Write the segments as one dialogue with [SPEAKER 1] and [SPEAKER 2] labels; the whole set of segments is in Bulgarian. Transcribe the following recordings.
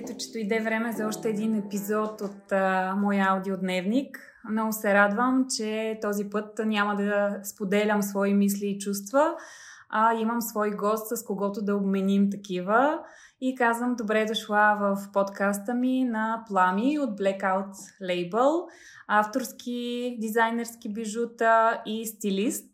[SPEAKER 1] Ето, че дойде време за още един епизод от а, моя аудиодневник. Много се радвам, че този път няма да споделям свои мисли и чувства, а имам свой гост, с когото да обменим такива. И казвам добре дошла в подкаста ми на Плами от Blackout Label, авторски дизайнерски бижута и стилист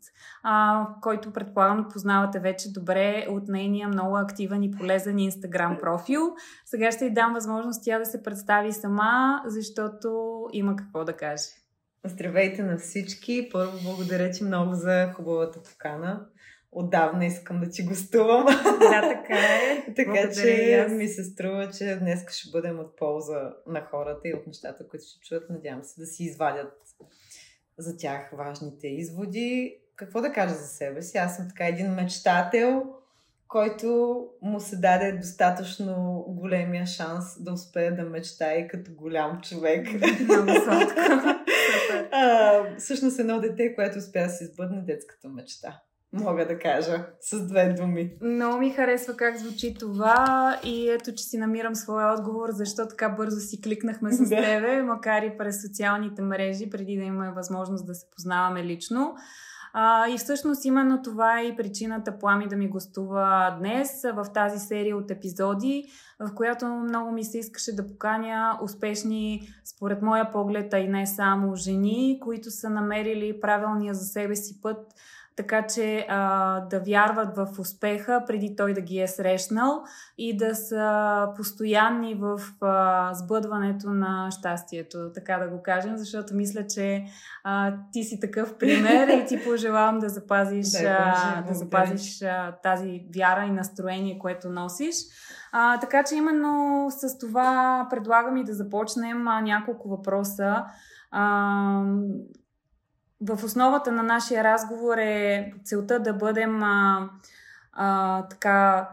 [SPEAKER 1] а, който предполагам познавате вече добре от нейния много активен и полезен инстаграм профил. Сега ще й дам възможност тя да се представи сама, защото има какво да каже.
[SPEAKER 2] Здравейте на всички! Първо благодаря ти много за хубавата покана. Отдавна искам да ти гостувам.
[SPEAKER 1] Да, така е.
[SPEAKER 2] така благодаря че ми се струва, че днес ще бъдем от полза на хората и от нещата, които ще чуят. Надявам се да си извадят за тях важните изводи какво да кажа за себе си? Аз съм така един мечтател, който му се даде достатъчно големия шанс да успее да мечтае като голям човек.
[SPEAKER 1] Много сладко.
[SPEAKER 2] а, всъщност едно дете, което успя да се избъдне детската мечта. Мога да кажа с две думи.
[SPEAKER 1] Много ми харесва как звучи това и ето, че си намирам своя отговор, защо така бързо си кликнахме с тебе, макар и през социалните мрежи, преди да имаме възможност да се познаваме лично. А, и всъщност именно това е и причината Плами да ми гостува днес в тази серия от епизоди, в която много ми се искаше да поканя успешни, според моя поглед, а и не само жени, които са намерили правилния за себе си път така че а, да вярват в успеха преди той да ги е срещнал и да са постоянни в а, сбъдването на щастието, така да го кажем, защото мисля, че а, ти си такъв пример и ти пожелавам да запазиш, да, а, да запазиш а, тази вяра и настроение, което носиш. А, така че именно с това предлагам и да започнем а, няколко въпроса. А, в основата на нашия разговор е целта да бъдем а, а, така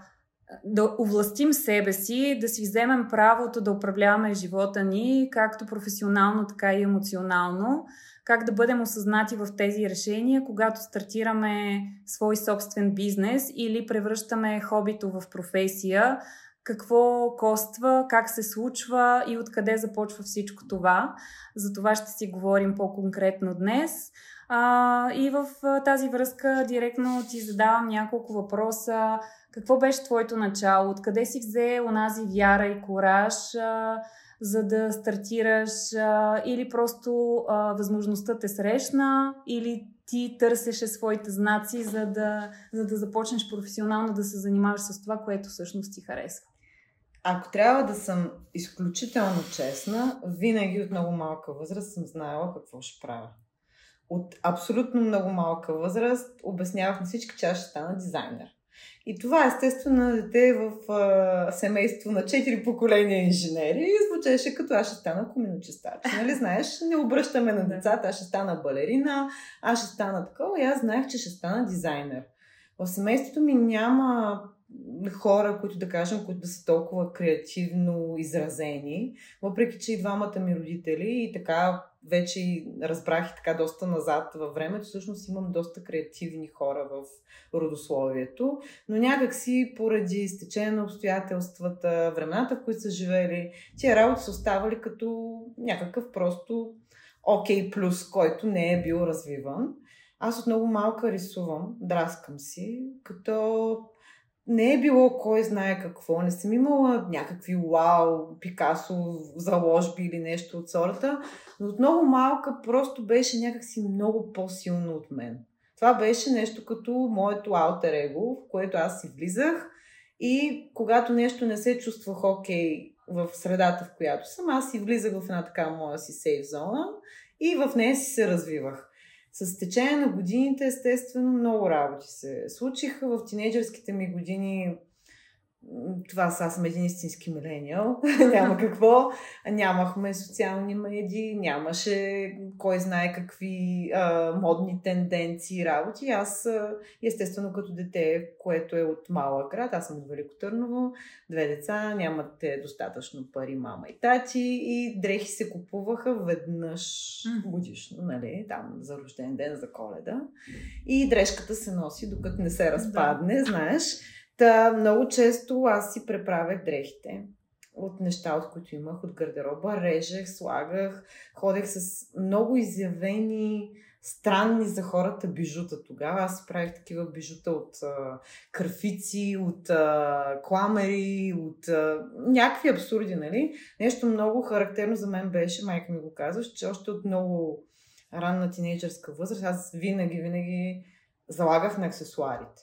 [SPEAKER 1] да овластим себе си, да си вземем правото да управляваме живота ни, както професионално, така и емоционално, как да бъдем осъзнати в тези решения, когато стартираме свой собствен бизнес или превръщаме хобито в професия, какво коства, как се случва и откъде започва всичко това. За това ще си говорим по-конкретно днес. А, и в тази връзка директно ти задавам няколко въпроса. Какво беше твоето начало? Откъде си взе онази вяра и кораж, а, за да стартираш? А, или просто а, възможността те срещна? Или ти търсеше своите знаци, за да, за да започнеш професионално да се занимаваш с това, което всъщност ти харесва?
[SPEAKER 2] Ако трябва да съм изключително честна, винаги от много малка възраст съм знаела какво ще правя. От абсолютно много малка възраст обяснявах на всички, че аз ще стана дизайнер. И това естествено дете в а, семейство на четири поколения инженери звучеше като аз ще стана коминочистач. Нали знаеш, не обръщаме на децата, аз ще стана балерина, аз ще стана такова и аз знаех, че ще стана дизайнер. В семейството ми няма хора, които да кажем, които да са толкова креативно изразени, въпреки че и двамата ми родители и така вече разбрах и така доста назад във времето, всъщност имам доста креативни хора в родословието, но някак си поради стечение на обстоятелствата, времената, в които са живели, тия работи са оставали като някакъв просто окей okay плюс, който не е бил развиван. Аз от много малка рисувам, драскам си, като не е било кой знае какво. Не съм имала някакви вау, Пикасо заложби или нещо от сорта, но от много малка просто беше някакси много по-силно от мен. Това беше нещо като моето алтер его, в което аз си влизах и когато нещо не се чувствах окей в средата, в която съм, аз си влизах в една така моя си сейф зона и в нея си се развивах. С течение на годините, естествено, много работи се случиха. В тинейджърските ми години това са, аз съм един истински милениал. Няма какво. Нямахме социални медии, нямаше кой знае какви а, модни тенденции, работи. Аз, естествено, като дете, което е от малък град, аз съм от Велико Търново, две деца, нямате достатъчно пари, мама и тати, и дрехи се купуваха веднъж годишно, нали, там за рожден ден, за коледа. И дрежката се носи, докато не се разпадне, да. знаеш. Та много често аз си преправях дрехите. от неща, от които имах, от гардероба. Режех, слагах, ходех с много изявени странни за хората бижута тогава. Аз правих такива бижута от а, кърфици, от а, кламери, от а, някакви абсурди, нали? Нещо много характерно за мен беше, майка ми го казва, че още от много ранна тинейджърска възраст аз винаги, винаги залагах на аксесуарите.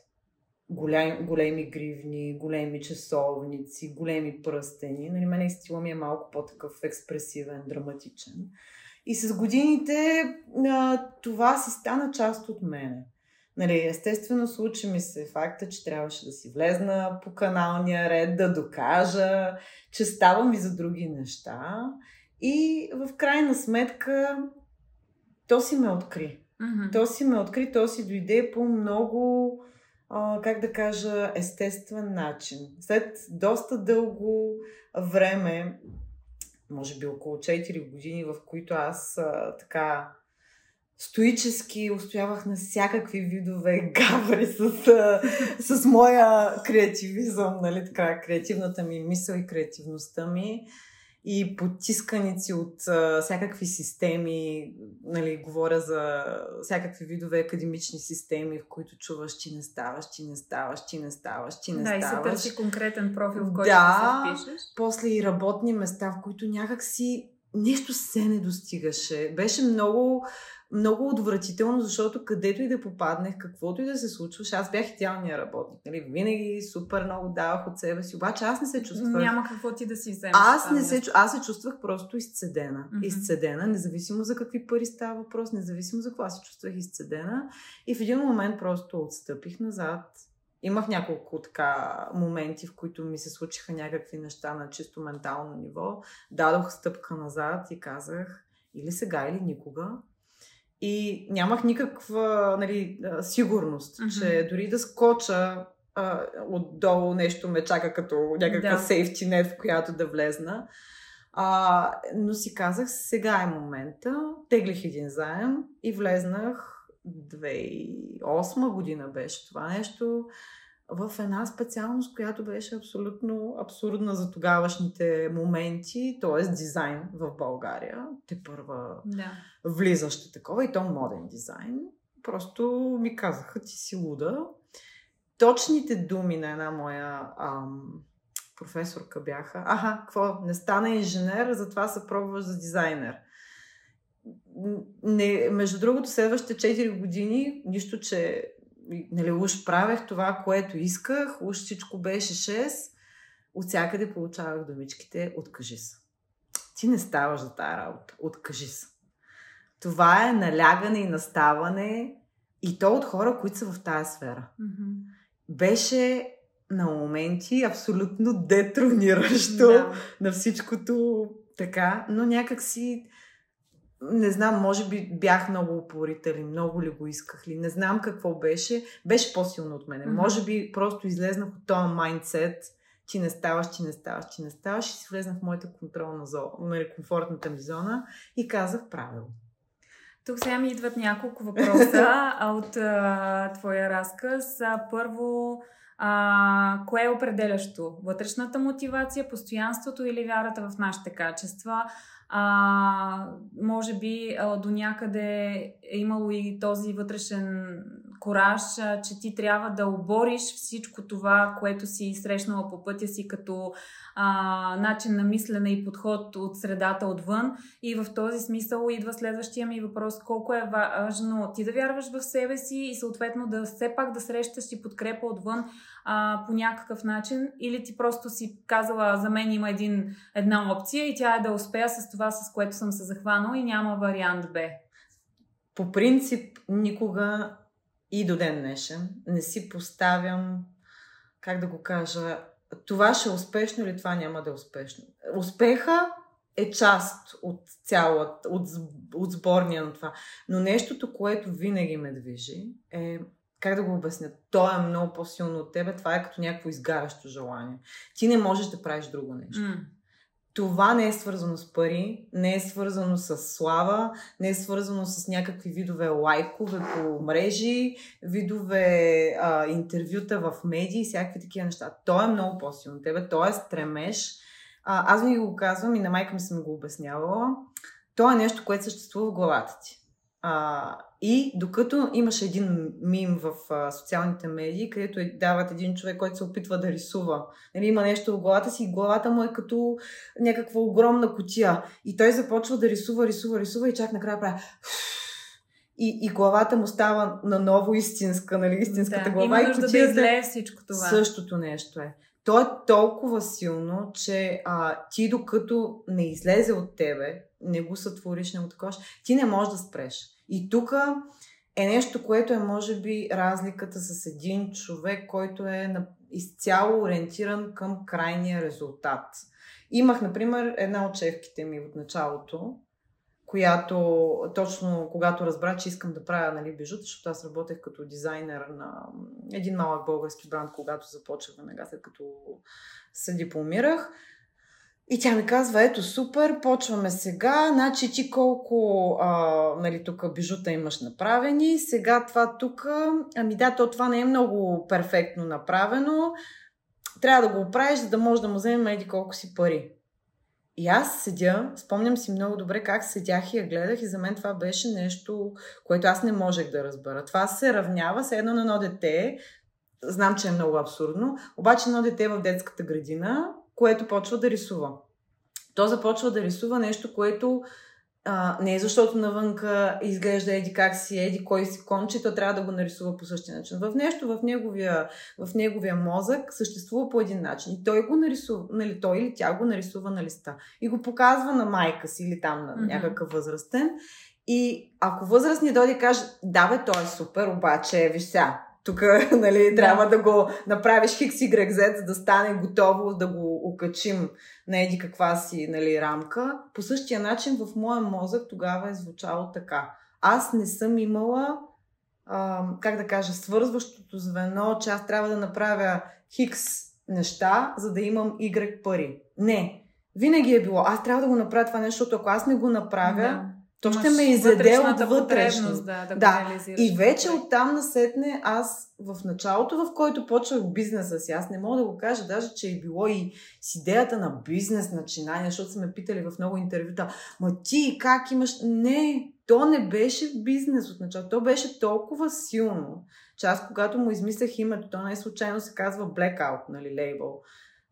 [SPEAKER 2] Голем, големи гривни, големи часовници, големи пръстени. Нали, мене стила ми е малко по-такъв експресивен, драматичен. И с годините а, това си стана част от мене. Нали, естествено, случи ми се факта, че трябваше да си влезна по каналния ред, да докажа, че ставам и за други неща. И в крайна сметка то си ме откри. Mm-hmm. То си ме откри, то си дойде по много, как да кажа, естествен начин. След доста дълго време може би около 4 години, в които аз а, така стоически устоявах на всякакви видове гаври с, а, с моя креативизъм, нали, така, креативната ми мисъл и креативността ми и потисканици от а, всякакви системи, нали, говоря за всякакви видове академични системи, в които чуваш, че не ставаш, че не ставаш, че не ставаш, че не
[SPEAKER 1] да,
[SPEAKER 2] ставаш.
[SPEAKER 1] Да, и се търси конкретен профил, в който
[SPEAKER 2] да,
[SPEAKER 1] да се впишеш.
[SPEAKER 2] после и работни места, в които някак си нещо се не достигаше. Беше много много отвратително, защото където и да попаднах, каквото и да се случваше, аз бях идеалния работник. Нали? Винаги супер много давах от себе си, обаче аз не се чувствах.
[SPEAKER 1] Няма какво ти да си вземеш.
[SPEAKER 2] Аз, не се, аз се чувствах просто изцедена. Mm-hmm. Изцедена, независимо за какви пари става въпрос, независимо за какво се чувствах изцедена. И в един момент просто отстъпих назад. Имах няколко така моменти, в които ми се случиха някакви неща на чисто ментално ниво. Дадох стъпка назад и казах или сега, или никога и нямах никаква нали, сигурност, mm-hmm. че дори да скоча а, отдолу нещо ме чака като някаква да. нет, в която да влезна. А, но си казах, сега е момента. Теглих един заем и влезнах 2008 година беше това нещо в една специалност, която беше абсолютно абсурдна за тогавашните моменти, т.е. дизайн в България. Те първа
[SPEAKER 1] да.
[SPEAKER 2] влизаща такова и то моден дизайн. Просто ми казаха, ти си луда. Точните думи на една моя ам, професорка бяха, аха, какво, не стана инженер, затова се пробваш за дизайнер. Не, между другото, следващите 4 години, нищо, че нали, уж правех това, което исках, уж всичко беше 6, от всякъде получавах думичките откажи се. Ти не ставаш за тая работа. Откажи се. Това е налягане и наставане и то от хора, които са в тая сфера.
[SPEAKER 1] Mm-hmm.
[SPEAKER 2] Беше на моменти абсолютно детрониращо да. на всичкото така, но някак си не знам, може би бях много упорител много ли го исках ли, не знам какво беше, беше по-силно от мене. Mm-hmm. Може би просто излезнах от този майндсет, ти не ставаш, ти не ставаш, ти не ставаш и си влезнах в моята контролна зона, нали, комфортната ми зона и казах правило.
[SPEAKER 1] Тук сега ми идват няколко въпроса от а, твоя разказ. А, първо, а, кое е определящо? Вътрешната мотивация, постоянството или вярата в нашите качества? А, може би а, до някъде е имало и този вътрешен кораж, че ти трябва да обориш всичко това, което си срещнала по пътя си като а, начин на мислене и подход от средата отвън. И в този смисъл идва следващия ми въпрос, колко е важно ти да вярваш в себе си и съответно да все пак да срещаш и подкрепа отвън а, по някакъв начин или ти просто си казала за мен има един, една опция и тя е да успея с това, с което съм се захванала и няма вариант Б.
[SPEAKER 2] По принцип никога и до ден днешен не си поставям, как да го кажа, това ще е успешно или това няма да е успешно. Успеха е част от цялата, от, от сборния на това. Но нещото, което винаги ме движи, е как да го обясня? То е много по-силно от тебе. Това е като някакво изгарящо желание. Ти не можеш да правиш друго нещо.
[SPEAKER 1] Mm.
[SPEAKER 2] Това не е свързано с пари, не е свързано с слава, не е свързано с някакви видове лайкове по мрежи, видове а, интервюта в медии, всякакви такива неща. То е много по-силно от тебе. То е стремеж а, аз ви го казвам и на майка ми съм го обяснявала, то е нещо, което съществува в главата ти. А, и докато имаше един мим в а, социалните медии, където е, дават един човек, който се опитва да рисува. Нали, има нещо в главата си и главата му е като някаква огромна котия. И той започва да рисува, рисува, рисува и чак накрая прави и, и главата му става наново истинска, нали, истинската
[SPEAKER 1] да,
[SPEAKER 2] глава.
[SPEAKER 1] Има нужда
[SPEAKER 2] и
[SPEAKER 1] да излее всичко това.
[SPEAKER 2] Същото нещо е. То е толкова силно, че а, ти докато не излезе от тебе, не го сътвориш, не го такова, ти не можеш да спреш. И тук е нещо, което е може би разликата с един човек, който е на, изцяло ориентиран към крайния резултат. Имах, например, една от шефките ми от началото, която точно когато разбра, че искам да правя нали, бижута, защото аз работех като дизайнер на един малък български бранд, когато започнах веднага след като се дипломирах. И тя ми казва, ето супер, почваме сега, значи ти колко а, нали, тук бижута имаш направени, сега това тук, ами да, то това не е много перфектно направено, трябва да го оправиш, за да може да му вземем еди колко си пари. И аз седя, спомням си много добре как седях и я гледах и за мен това беше нещо, което аз не можех да разбера. Това се равнява с едно на едно дете, знам, че е много абсурдно, обаче едно дете в детската градина, което почва да рисува. То започва да рисува нещо, което а, не е защото навънка изглежда еди как си, еди кой си конче, то трябва да го нарисува по същия начин. В нещо в неговия, в неговия мозък съществува по един начин. И той го нарисува, нали, той или тя го нарисува на листа. И го показва на майка си или там на някакъв възрастен. И ако възрастни дойде и каже, да бе, той е супер, обаче, виж сега, тук нали, трябва да го направиш хикс Y, Z, за да стане готово да го окачим на еди каква си нали, рамка. По същия начин в моя мозък тогава е звучало така. Аз не съм имала, а, как да кажа, свързващото звено, че аз трябва да направя хикс неща, за да имам Y пари. Не. Винаги е било. Аз трябва да го направя това нещо, защото ако аз не го направя, да то ще ме изяде от вътрешно.
[SPEAKER 1] Да, да,
[SPEAKER 2] да. И вече оттам насетне аз в началото, в който почвах бизнеса си, аз не мога да го кажа даже, че е било и с идеята на бизнес начинание, защото са ме питали в много интервюта, ма ти как имаш... Не, то не беше бизнес от началото, то беше толкова силно, че аз когато му измислях името, то не случайно се казва Blackout, нали, лейбъл.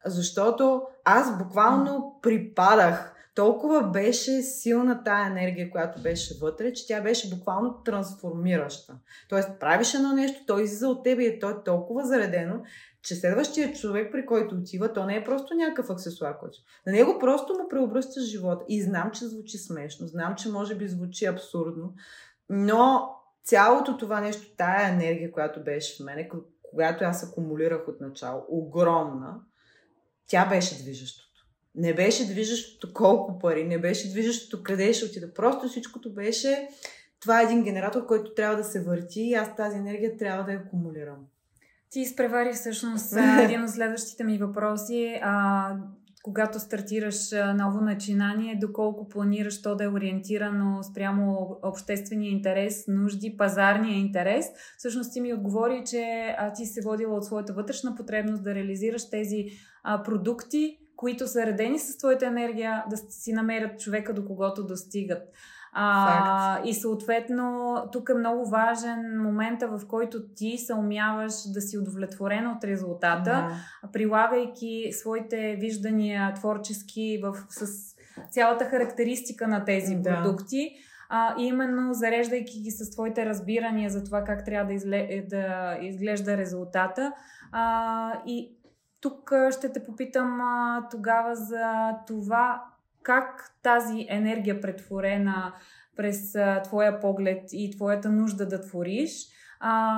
[SPEAKER 2] Защото аз буквално припадах толкова беше силна тая енергия, която беше вътре, че тя беше буквално трансформираща. Тоест, правиш едно нещо, той излиза от тебе и то е толкова заредено, че следващия човек, при който отива, то не е просто някакъв аксесуар, който. На него просто му преобръща живота. И знам, че звучи смешно, знам, че може би звучи абсурдно, но цялото това нещо, тая енергия, която беше в мене, когато аз акумулирах от начало, огромна, тя беше движеща. Не беше движещото колко пари, не беше движещото къде ще отида. Просто всичкото беше това е един генератор, който трябва да се върти и аз тази енергия трябва да я акумулирам.
[SPEAKER 1] Ти изпревари всъщност един от следващите ми въпроси. А, когато стартираш ново начинание, доколко планираш то да е ориентирано спрямо обществения интерес, нужди, пазарния интерес. Всъщност ти ми отговори, че а, ти се водила от своята вътрешна потребност да реализираш тези а, продукти, които са редени с твоята енергия, да си намерят човека, до когото достигат. А, и съответно, тук е много важен момента, в който ти се умяваш да си удовлетворен от резултата, да. прилагайки своите виждания творчески в, с цялата характеристика на тези да. продукти. А, именно зареждайки ги с твоите разбирания за това как трябва да, изле, да изглежда резултата. А, и тук ще те попитам а, тогава за това как тази енергия претворена през а, твоя поглед и твоята нужда да твориш, а,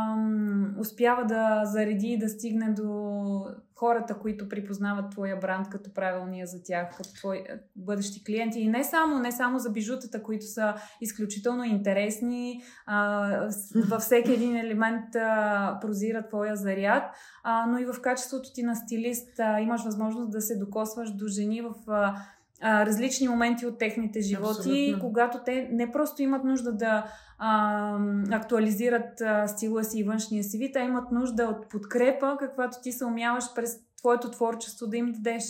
[SPEAKER 1] успява да зареди и да стигне до хората, които припознават твоя бранд като правилния за тях, като твои бъдещи клиенти. И не само, не само за бижутата, които са изключително интересни, а, във всеки един елемент а, прозира твоя заряд, а, но и в качеството ти на стилист а, имаш възможност да се докосваш до жени в а, а, различни моменти от техните животи, Абсолютно. когато те не просто имат нужда да а, актуализират а, стила си и външния си вид, а имат нужда от подкрепа, каквато ти се умяваш през твоето творчество да им дадеш.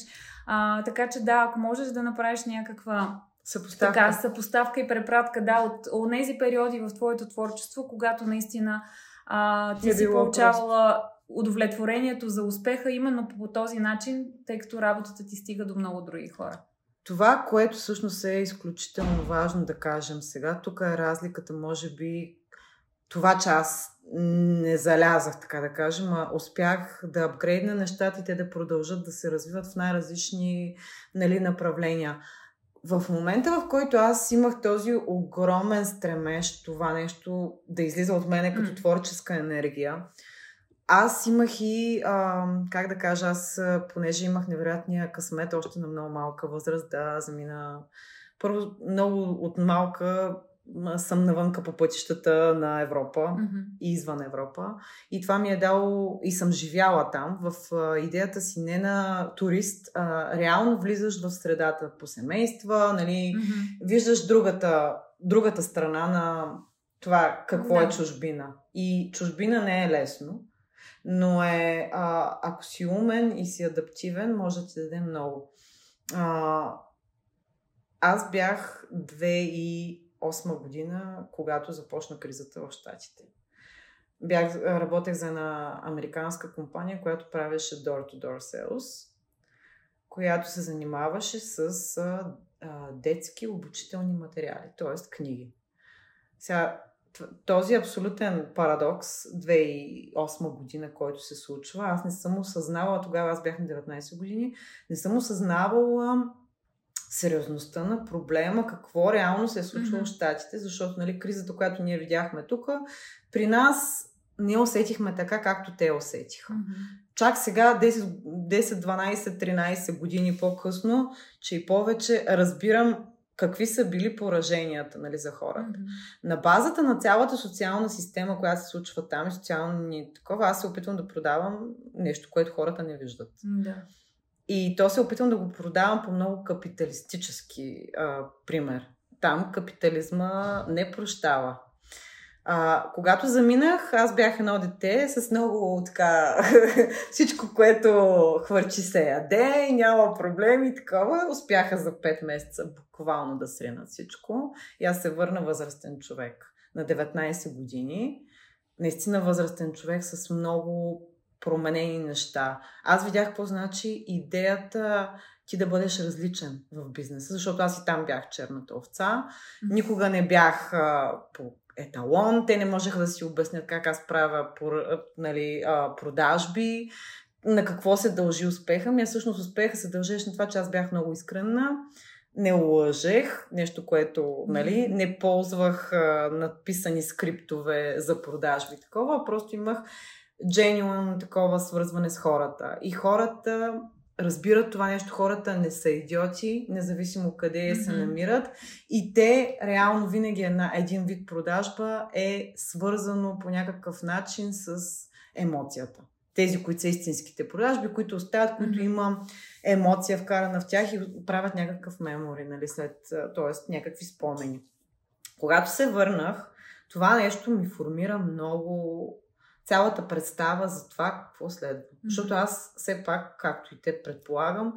[SPEAKER 1] А, така че да, ако можеш да направиш някаква
[SPEAKER 2] съпоставка,
[SPEAKER 1] така, съпоставка и препратка да, от, от тези периоди в твоето творчество, когато наистина а, ти е си получавала удовлетворението за успеха именно по, по този начин, тъй като работата ти стига до много други хора.
[SPEAKER 2] Това, което всъщност е изключително важно да кажем сега, тук е разликата, може би, това, че аз не залязах, така да кажем, а успях да апгрейдна нещата и те да продължат да се развиват в най-различни нали, направления. В момента, в който аз имах този огромен стремеж, това нещо да излиза от мене като творческа енергия, аз имах и, а, как да кажа, аз, понеже имах невероятния късмет още на много малка възраст, да замина. Първо, много от малка съм навънка по пътищата на Европа mm-hmm. и извън Европа. И това ми е дало, и съм живяла там, в а, идеята си не на турист, а реално влизаш в средата по семейства, нали, mm-hmm. виждаш другата, другата страна на това какво да. е чужбина. И чужбина не е лесно. Но е, а, ако си умен и си адаптивен, може да ти даде много. А, аз бях 2008 година, когато започна кризата в Штатите. Бях, работех за една американска компания, която правеше door-to-door sales, която се занимаваше с а, а, детски обучителни материали, т.е. книги. Сега, този абсолютен парадокс 2008 година, който се случва, аз не съм осъзнавала, тогава аз бях на 19 години, не съм осъзнавала сериозността на проблема, какво реално се е случвало mm-hmm. в Штатите, защото нали, кризата, която ние видяхме тук, при нас не усетихме така, както те усетиха. Mm-hmm. Чак сега, 10, 10, 12, 13 години по-късно, че и повече разбирам какви са били пораженията нали, за хората. Mm-hmm. На базата на цялата социална система, която се случва там и социални такова, аз се опитвам да продавам нещо, което хората не виждат.
[SPEAKER 1] Да.
[SPEAKER 2] И то се опитвам да го продавам по много капиталистически а, пример. Там капитализма не прощава. А, когато заминах, аз бях едно дете с много така всичко, което хвърчи се яде и няма проблеми и такова. Успяха за 5 месеца буквално да сринат всичко. И аз се върна възрастен човек на 19 години. Наистина възрастен човек с много променени неща. Аз видях какво значи идеята ти да бъдеш различен в бизнеса, защото аз и там бях черната овца. Никога не бях а, по еталон, те не можеха да си обяснят как аз правя нали, продажби, на какво се дължи успеха ми. Всъщност успеха се дължеше на това, че аз бях много искрена, не лъжех, нещо, което нали, не ползвах а, надписани скриптове за продажби, такова, а просто имах genuine такова свързване с хората. И хората разбират това нещо. Хората не са идиоти, независимо къде mm-hmm. се намират. И те, реално, винаги една, един вид продажба е свързано по някакъв начин с емоцията. Тези, които са истинските продажби, които остават, които mm-hmm. има емоция вкарана в тях и правят някакъв мемори, нали, след, т.е. някакви спомени. Когато се върнах, това нещо ми формира много цялата представа за това какво следва. Mm-hmm. Защото аз все пак, както и те предполагам,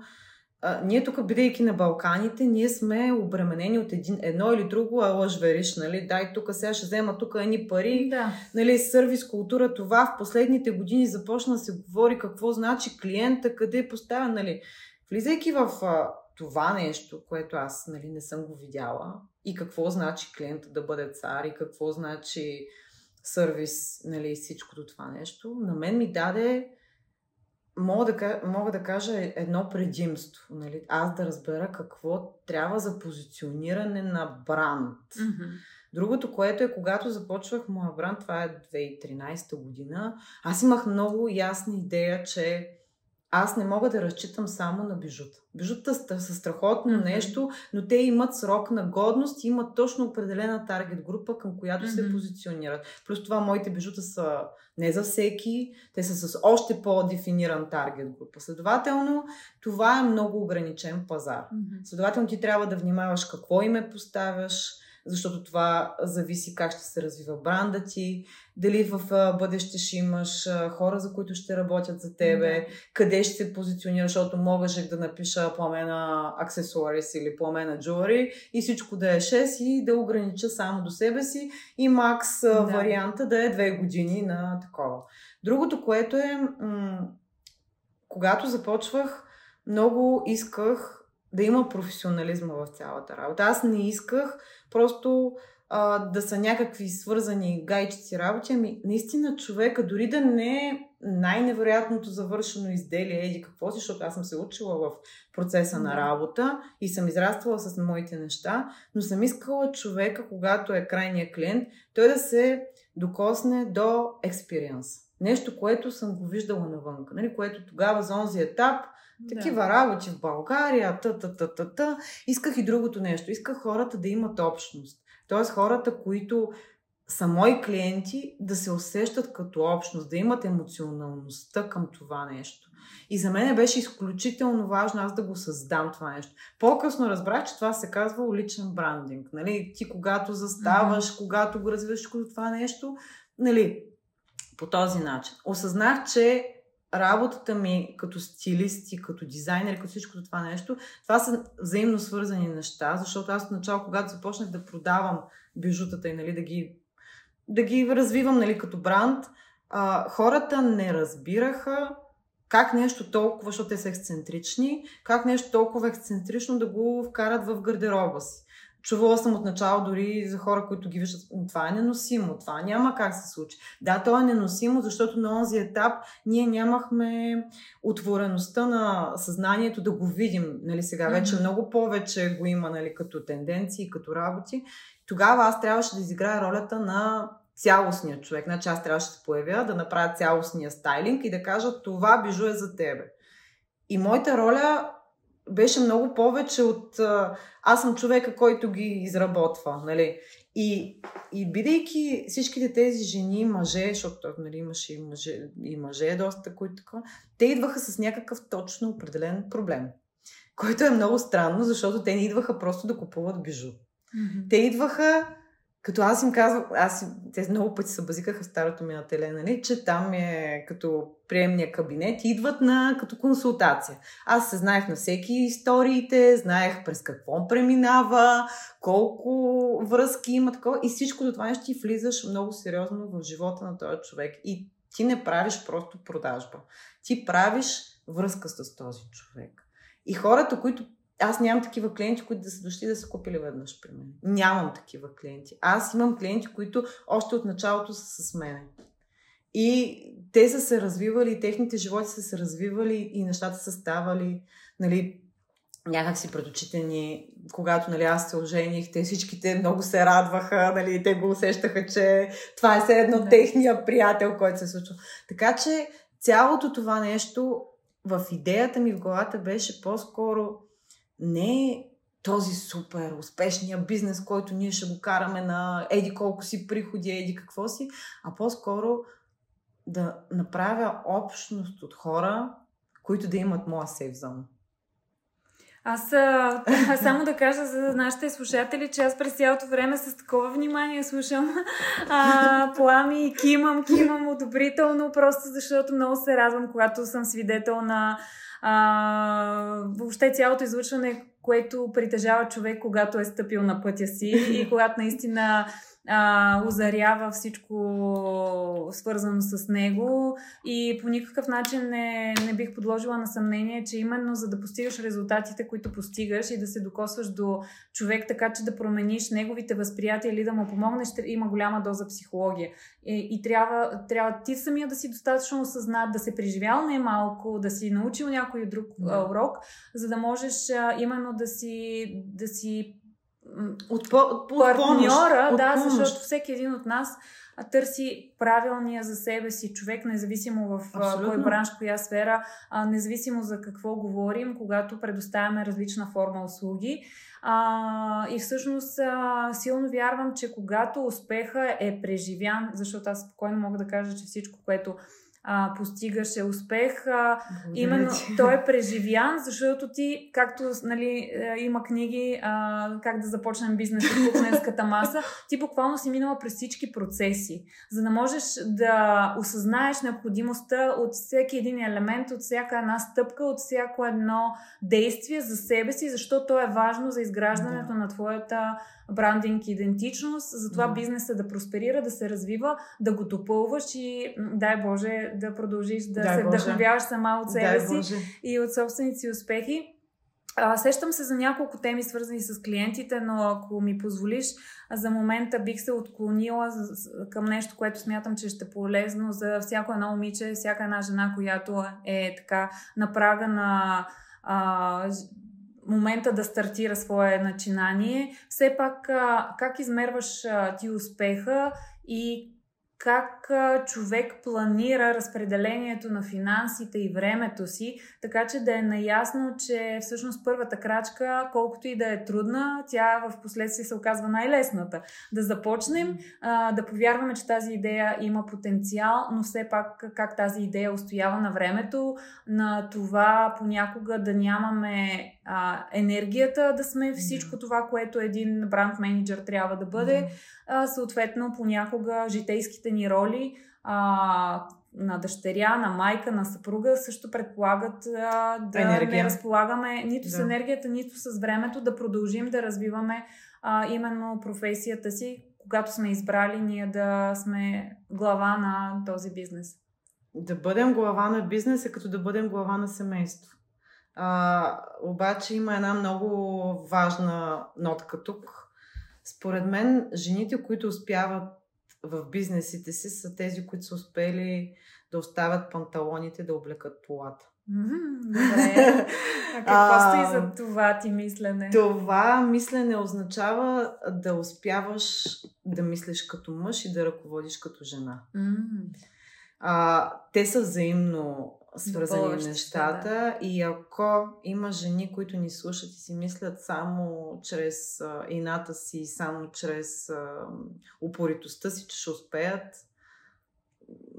[SPEAKER 2] а, ние тук, бидейки на Балканите, ние сме обременени от един, едно или друго, а лъж вериш, нали? Дай тук сега ще взема тук едни пари,
[SPEAKER 1] да.
[SPEAKER 2] нали? Сервис култура, това в последните години започна да се говори какво значи клиента, къде е поставя, нали? Влизайки в а, това нещо, което аз нали, не съм го видяла, и какво значи клиента да бъде цар, и какво значи сервис, нали, всичкото това нещо, на мен ми даде, мога да, мога да кажа едно предимство. Нали? Аз да разбера какво трябва за позициониране на бранд.
[SPEAKER 1] Mm-hmm.
[SPEAKER 2] Другото, което е, когато започвах моя бранд, това е 2013 година, аз имах много ясна идея, че аз не мога да разчитам само на бижута. Бижута са страхотно mm-hmm. нещо, но те имат срок на годност и имат точно определена таргет група, към която mm-hmm. се позиционират. Плюс това моите бижута са не за всеки, те са с още по-дефиниран таргет група. Следователно, това е много ограничен пазар. Mm-hmm. Следователно, ти трябва да внимаваш какво име поставяш, защото това зависи как ще се развива бранда ти, дали в бъдеще ще имаш хора, за които ще работят за тебе, mm-hmm. къде ще се позиционираш, защото можеш да напиша пламена аксесуарис или пламена джуари и всичко да е 6 и да огранича само до себе си и макс да. варианта да е 2 години на такова. Другото, което е, м- когато започвах, много исках да има професионализма в цялата работа. Аз не исках просто а, да са някакви свързани гайчици работи, ами наистина човека, дори да не е най-невероятното завършено изделие, еди какво си, защото аз съм се учила в процеса на работа и съм израствала с моите неща, но съм искала човека, когато е крайния клиент, той да се докосне до експириенс. Нещо, което съм го виждала навън, нали? което тогава за онзи етап такива да. работи в България, та, та, та, та, та. Исках и другото нещо. Исках хората да имат общност. Тоест хората, които са мои клиенти, да се усещат като общност, да имат емоционалността към това нещо. И за мен беше изключително важно аз да го създам това нещо. По-късно разбрах, че това се казва личен брандинг. Нали? Ти когато заставаш, mm-hmm. когато го развиваш като това нещо, нали, по този начин. Осъзнах, че работата ми като стилист и като дизайнер, като всичко това нещо, това са взаимно свързани неща, защото аз в начало, когато започнах да продавам бижутата и нали, да, ги, да ги развивам нали, като бранд, а, хората не разбираха как нещо толкова, защото те са ексцентрични, как нещо толкова ексцентрично да го вкарат в гардероба си. Чувала съм от начало дори за хора, които ги виждат, това е неносимо, това няма как се случи. Да, то е неносимо, защото на този етап ние нямахме отвореността на съзнанието да го видим. Нали, сега вече много повече го има нали, като тенденции, като работи. Тогава аз трябваше да изиграя ролята на цялостния човек. Значи аз трябваше да се появя, да направя цялостния стайлинг и да кажа това бижу е за тебе. И моята роля беше много повече от аз съм човека, който ги изработва. Нали? И, и бидейки всичките тези жени, мъже, защото нали, имаше и мъже, и мъже доста, които така, те идваха с някакъв точно определен проблем. Който е много странно, защото те не идваха просто да купуват бижу. Mm-hmm. Те идваха като аз им казвам, аз те много пъти се базикаха в старото ми на теле, нали, че там е като приемния кабинет и идват на като консултация. Аз се знаех на всеки историите, знаех през какво преминава, колко връзки има такова и всичко до това нещо ти влизаш много сериозно в живота на този човек и ти не правиш просто продажба. Ти правиш връзка с този човек. И хората, които аз нямам такива клиенти, които да са дошли да са купили веднъж при мен. Нямам такива клиенти. Аз имам клиенти, които още от началото са с мене. И те са се развивали, техните животи са се развивали и нещата са ставали, нали, някак си пред очите ни, когато нали, аз се ожених, те всичките много се радваха, нали, те го усещаха, че това е все едно да. техния приятел, който се случва. Така че цялото това нещо в идеята ми в главата беше по-скоро не е този супер успешния бизнес, който ние ще го караме на еди колко си приходи, еди какво си, а по-скоро да направя общност от хора, които да имат моя сейф зона.
[SPEAKER 1] Аз а, само да кажа за нашите слушатели, че аз през цялото време с такова внимание слушам а, плами и кимам, кимам одобрително, просто защото много се радвам, когато съм свидетел на а, въобще цялото излъчване, което притежава човек, когато е стъпил на пътя си и когато наистина а, озарява всичко свързано с него и по никакъв начин не, не бих подложила на съмнение, че именно за да постигаш резултатите, които постигаш и да се докосваш до човек така, че да промениш неговите възприятия или да му помогнеш, има голяма доза психология. И, и трябва, трябва ти самия да си достатъчно осъзнат, да се преживял не малко, да си научил някой друг да. урок, за да можеш а, именно да си, да си
[SPEAKER 2] от, по, от,
[SPEAKER 1] партньора, от да, помощ. защото всеки един от нас търси правилния за себе си човек, независимо в Абсолютно. кой бранш, коя сфера, независимо за какво говорим, когато предоставяме различна форма услуги. А, и всъщност а, силно вярвам, че когато успеха е преживян, защото аз спокойно мога да кажа, че всичко, което а, постигаше успех. А, именно той е преживян, защото ти, както нали, е, има книги а, как да започнем бизнес в кухненската маса, ти буквално си минала през всички процеси, за да можеш да осъзнаеш необходимостта от всеки един елемент, от всяка една стъпка, от всяко едно действие за себе си, защото то е важно за изграждането да. на твоята брандинг, идентичност, затова mm. бизнеса да просперира, да се развива, да го допълваш и дай Боже да продължиш да дай се вдъхновяваш сама от себе дай си Боже. и от собствените си успехи. А, сещам се за няколко теми, свързани с клиентите, но ако ми позволиш, за момента бих се отклонила към нещо, което смятам, че ще е полезно за всяко едно момиче, всяка една жена, която е така на прага на а, момента да стартира свое начинание. Все пак, как измерваш ти успеха и как човек планира разпределението на финансите и времето си, така че да е наясно, че всъщност първата крачка, колкото и да е трудна, тя в последствие се оказва най-лесната. Да започнем, да повярваме, че тази идея има потенциал, но все пак как тази идея устоява на времето, на това понякога да нямаме енергията да сме всичко това, което един бранд менеджер трябва да бъде а, съответно понякога житейските ни роли а, на дъщеря, на майка, на съпруга също предполагат а, да Енергия. не разполагаме нито да. с енергията, нито с времето да продължим да развиваме а, именно професията си, когато сме избрали ние да сме глава на този бизнес.
[SPEAKER 2] Да бъдем глава на бизнес е като да бъдем глава на семейство. А, обаче има една много важна нотка тук, според мен, жените, които успяват в бизнесите си, са тези, които са успели да оставят панталоните, да облекат полата.
[SPEAKER 1] добре. А какво стои за това ти мислене?
[SPEAKER 2] Това мислене означава да успяваш да мислиш като мъж и да ръководиш като жена. А, те са взаимно свързани нещата. Да. И ако има жени, които ни слушат и си мислят само чрез а, ината си, само чрез а, упоритостта си, че ще успеят,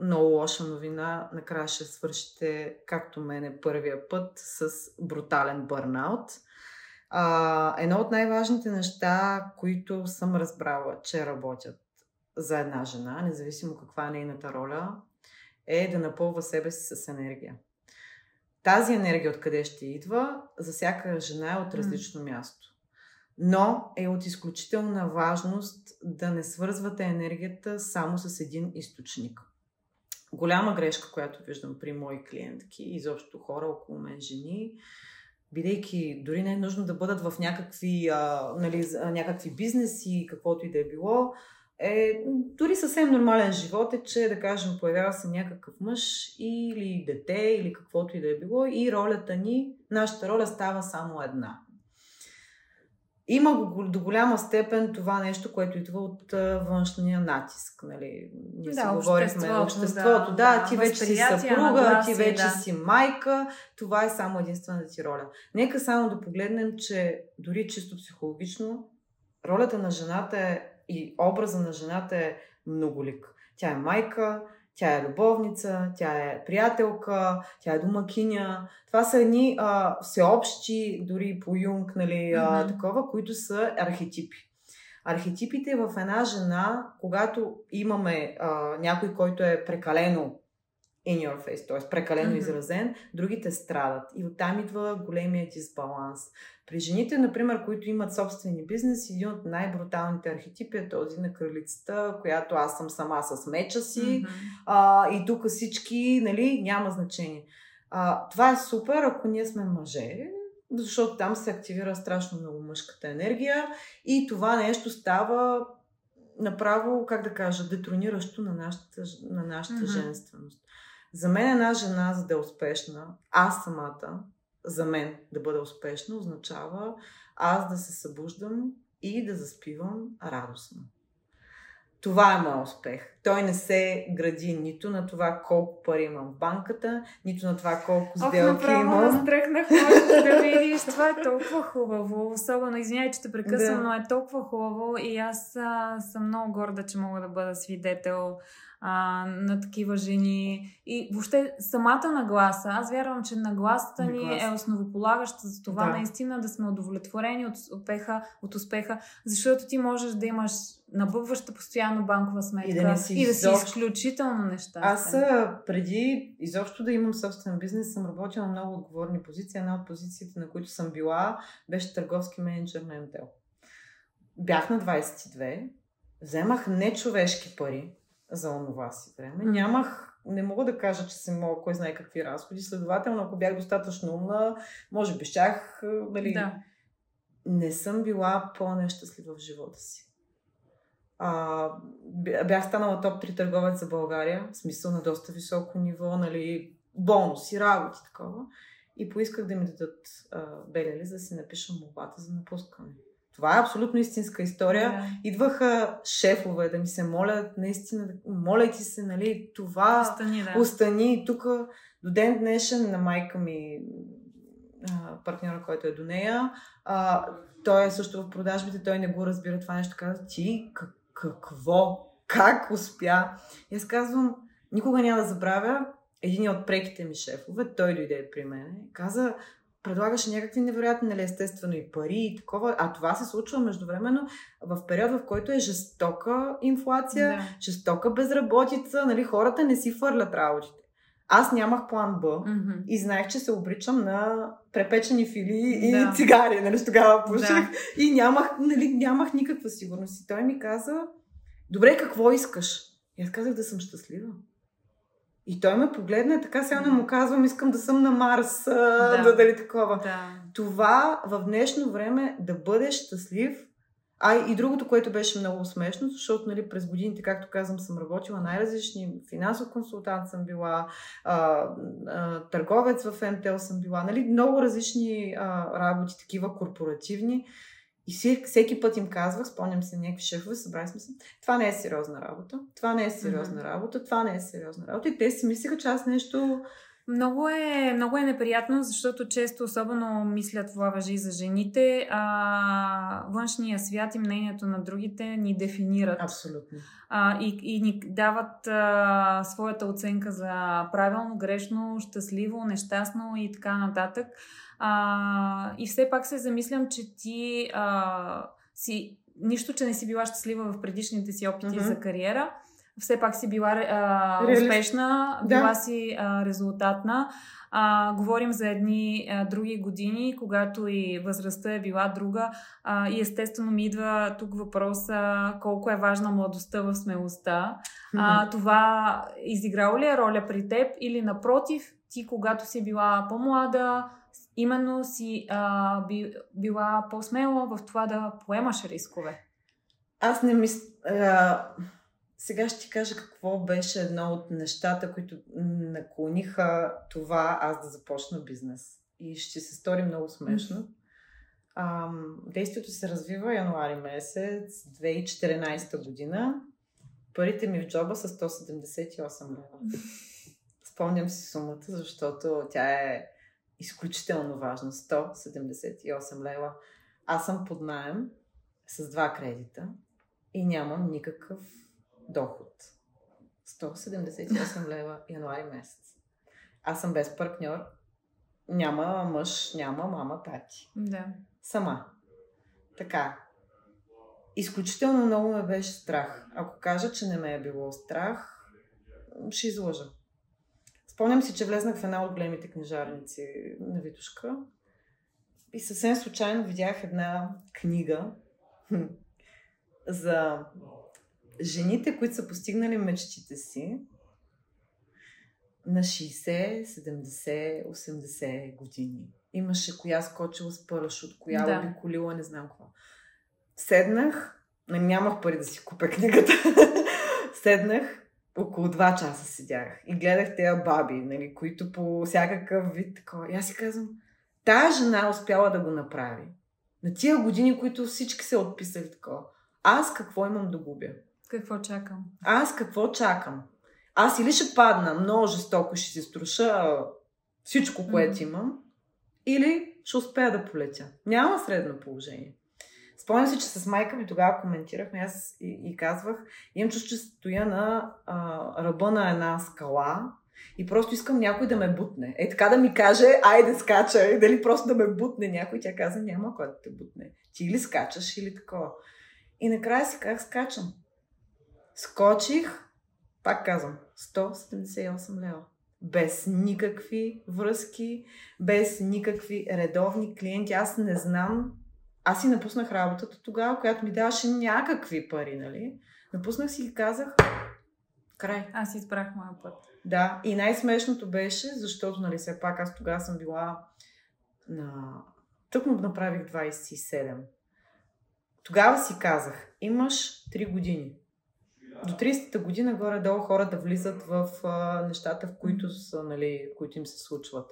[SPEAKER 2] много лоша новина. Накрая ще свършите, както мене, първия път с брутален бърнаут. А, едно от най-важните неща, които съм разбрала, че работят за една жена, независимо каква е нейната роля, е да напълва себе си с енергия. Тази енергия откъде ще идва, за всяка жена е от различно mm. място. Но е от изключителна важност да не свързвате енергията само с един източник. Голяма грешка, която виждам при мои клиентки, изобщо хора около мен, жени, бидейки дори не е нужно да бъдат в някакви, а, нали, някакви бизнеси, каквото и да е било, е дори съвсем нормален живот е, че да кажем появява се някакъв мъж или дете или каквото и да е било и ролята ни, нашата роля става само една. Има го, до голяма степен това нещо, което идва от външния натиск. Нали? Ние да, си говорихме обществото. обществото да, да, ти вече си съпруга, ти вече да. си майка. Това е само единствената ти роля. Нека само да погледнем, че дори чисто психологично, ролята на жената е и образа на жената е многолик. Тя е майка, тя е любовница, тя е приятелка, тя е домакиня. Това са едни а, всеобщи, дори по Юнг, нали, а, такова, които са архетипи. Архетипите в една жена, когато имаме а, някой, който е прекалено in your face, т.е. прекалено mm-hmm. изразен, другите страдат. И оттам идва големия дисбаланс. При жените, например, които имат собствени бизнес, един от най-бруталните архетипи е този на кралицата, която аз съм сама с меча си mm-hmm. а, и тук всички, нали, няма значение. А, това е супер, ако ние сме мъже, защото там се активира страшно много мъжката енергия и това нещо става направо, как да кажа, детрониращо на нашата, на нашата mm-hmm. женственост. За мен една жена, за да е успешна, аз самата, за мен да бъда успешна, означава аз да се събуждам и да заспивам радостно. Това е моят успех. Той не се гради нито на това колко пари имам в банката, нито на това колко сделки
[SPEAKER 1] Ох,
[SPEAKER 2] имам.
[SPEAKER 1] настръхнах, можеш да видиш. Това е толкова хубаво. Особено, извиняй, че те прекъсвам,
[SPEAKER 2] Да.
[SPEAKER 1] но е толкова хубаво и аз а, съм много горда, че мога да бъда свидетел а, на такива жени. И въобще самата нагласа. Аз вярвам, че нагласата ни
[SPEAKER 2] Нагласа.
[SPEAKER 1] е основополагаща за това
[SPEAKER 2] Да.
[SPEAKER 1] наистина да сме удовлетворени от успеха, от успеха, защото ти можеш да имаш набъбваща постоянно банкова сметка
[SPEAKER 2] И да не си
[SPEAKER 1] и да си
[SPEAKER 2] изобщо-
[SPEAKER 1] изключително нещастен.
[SPEAKER 2] Аз преди изобщо да имам собствен бизнес, съм работила на много отговорни позиции. Една от позициите, на които съм била, беше търговски менеджер на МТЛ. Бях на 22, вземах нечовешки пари за онова си време. Нямах, не мога да кажа, че съм имала кой знае какви разходи. Следователно, ако бях достатъчно умна, може би щях, а, нали,
[SPEAKER 1] Да.
[SPEAKER 2] не съм била по-нещастлива в живота си. А, бя- бях станала топ 3 търговец за България, в смисъл на доста високо ниво, нали, бонуси, работи, такова. И поисках да ми дадат а, белели, за да си напиша молбата за напускане. Това е абсолютно истинска история.
[SPEAKER 1] Да.
[SPEAKER 2] Идваха шефове да ми се молят, наистина, моляйки се, нали, това
[SPEAKER 1] Остани, да.
[SPEAKER 2] остани тук до ден днешен на майка ми, партньора, който е до нея. А, той е също в продажбите, той не го разбира това нещо. Казва, ти как, какво? Как успя? И аз казвам, никога няма да забравя един от преките ми шефове, той дойде при мен и каза, предлагаше някакви невероятни, нали, естествено и пари и такова, а това се случва междувременно в период, в който е жестока инфлация,
[SPEAKER 1] Да.
[SPEAKER 2] жестока безработица, нали, хората не си фърлят работите. Аз нямах план Б
[SPEAKER 1] Мгм.
[SPEAKER 2] и знаех, че се обричам на препечени фили и
[SPEAKER 1] Да.
[SPEAKER 2] цигари, нали, тогава пуших.
[SPEAKER 1] Да.
[SPEAKER 2] И нямах, нали, нямах никаква сигурност. И той ми каза, добре, какво искаш? И аз казах да съм щастлива. И той ме погледна така сега му казвам, искам да съм на Марс, да.
[SPEAKER 1] Да.
[SPEAKER 2] да дали такова.
[SPEAKER 1] Да.
[SPEAKER 2] Това в днешно време да бъдеш щастлив, а и другото, което беше много смешно, защото нали, през годините, както казвам, съм работила най-различни, финансов консултант съм била, а, а, търговец в МТЛ съм била, нали, много различни а, работи, такива корпоративни. И всеки, път им казвах, спомням се някакви шефове, събрали сме се, това не е сериозна работа, това не е сериозна
[SPEAKER 1] Мгм.
[SPEAKER 2] работа, това не е сериозна работа. И те си мислиха, че аз нещо...
[SPEAKER 1] Много е, много е неприятно, защото често, особено мисля това въжи за жените, а, външния свят и мнението на другите ни дефинират.
[SPEAKER 2] Абсолютно.
[SPEAKER 1] а, и, и ни дават а, своята оценка за правилно, грешно, щастливо, нещастно и така нататък. А, и все пак се замислям, че ти а, си, нищо, че не си била щастлива в предишните си опити
[SPEAKER 2] Мгм.
[SPEAKER 1] за кариера, все пак си била а,
[SPEAKER 2] Реалист.
[SPEAKER 1] успешна,
[SPEAKER 2] Да.
[SPEAKER 1] била си а, резултатна. А, говорим за едни а, други години, когато и възрастта е била друга. А, и естествено ми идва тук въпроса колко е важна младостта в смелостта. А, това изиграло ли е роля при теб или напротив, ти когато си била по-млада, именно си а, би, била по-смела в това да поемаш рискове?
[SPEAKER 2] Аз не мисля. Сега ще ти кажа какво беше едно от нещата, които наклониха това аз да започна бизнес. И ще се стори много смешно. А, действието се развива януари месец 2014 година. Парите ми в джоба са 178 лева. Спомням си сумата, защото тя е изключително важна. 178 лева. Аз съм под найем с два кредита и нямам никакъв доход. 178 лева януари месец. Аз съм без партньор. Няма мъж, няма мама, тати.
[SPEAKER 1] Да.
[SPEAKER 2] Сама. Така. Изключително много ме беше страх. Ако кажа, че не ме е било страх, ще излъжа. Спомням си, че влезнах в една от големите книжарници на Витушка и съвсем случайно видях една книга за жените, които са постигнали мечтите си на 60, 70, 80 години. Имаше коя скочила с парашут, коя
[SPEAKER 1] Да.
[SPEAKER 2] обиколила, не знам какво. Седнах, не, нямах пари да си купя книгата. Седнах, около 2 часа седях и гледах тези баби, нали, които по всякакъв вид такова. И аз си казвам, тая жена успяла да го направи. На тия години, които всички се отписали такова. Аз какво имам да губя?
[SPEAKER 1] Какво чакам?
[SPEAKER 2] Аз какво чакам? Аз или ще падна много жестоко, ще си струша всичко, което имам, или ще успея да полетя. Няма средно положение. Спомням си, че с майка ми тогава коментирахме, аз и, и казвах, имам чувство, че стоя на а, ръба на една скала и просто искам някой да ме бутне. Е така да ми каже, айде скачай, дали просто да ме бутне някой. Тя каза, няма кой да те бутне. Ти или скачаш, или такова. И накрая си как скачам. Скочих, пак казвам, 178 лева. Без никакви връзки, без никакви редовни клиенти. Аз не знам. Аз си напуснах работата тогава, която ми даваше някакви пари, нали? Напуснах си и казах, край.
[SPEAKER 1] Аз избрах моя път.
[SPEAKER 2] Да, и най-смешното беше, защото, нали, все пак аз тогава съм била на... Тък му направих 27. Тогава си казах, имаш 3 години. До 30-та година горе-долу хората влизат в а, нещата, в които, са, нали, които им се случват.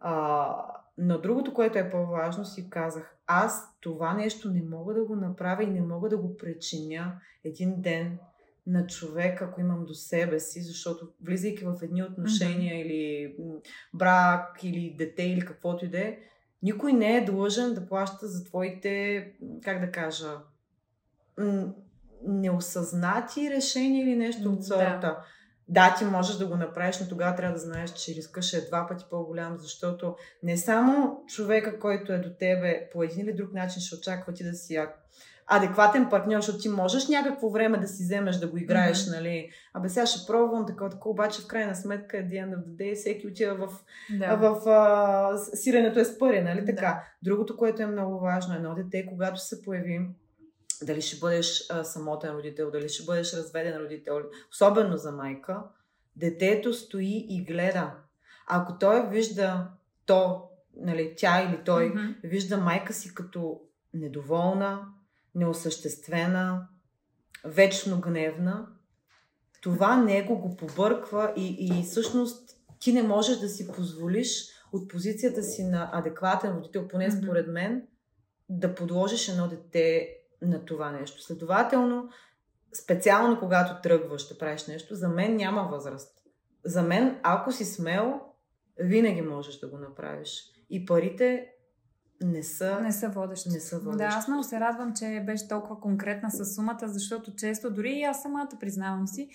[SPEAKER 2] А, но другото, което е по-важно, си казах, аз това нещо не мога да го направя и не мога да го причиня един ден на човек, ако имам до себе си, защото влизайки в едни отношения mm-hmm. или брак, или дете, или каквото и да е, никой не е длъжен да плаща за твоите, как да кажа, неосъзнати решения или нещо от сорта. Да. Да, ти можеш да го направиш, но тогава трябва да знаеш, че риска ще е два пъти по-голям, защото не само човека, който е до тебе по един или друг начин ще очаква ти да си адекватен партньор, защото ти можеш някакво време да си вземеш да го играеш, mm-hmm. нали? Абе сега ще пробвам такова, такова, обаче в крайна сметка е the end of the day, всеки отива в, да. в а, сиренето е с пари, нали така? Да. Другото, което е много важно, едно дете, когато се появи, дали ще бъдеш а, самотен родител, дали ще бъдеш разведен родител, особено за майка, детето стои и гледа. Ако той вижда то, нали, тя или той, mm-hmm. вижда майка си като недоволна, неосъществена, вечно гневна, това него го побърква и, и всъщност ти не можеш да си позволиш от позицията си на адекватен родител, поне според мен, да подложиш едно дете на това нещо. Следователно, специално когато тръгваш да правиш нещо, за мен няма възраст. За мен, ако си смел, винаги можеш да го направиш. И парите не са,
[SPEAKER 1] не са водещи.
[SPEAKER 2] Не са водещи.
[SPEAKER 1] Да, аз много се радвам, че беше толкова конкретна с сумата, защото често, дори и аз самата признавам си,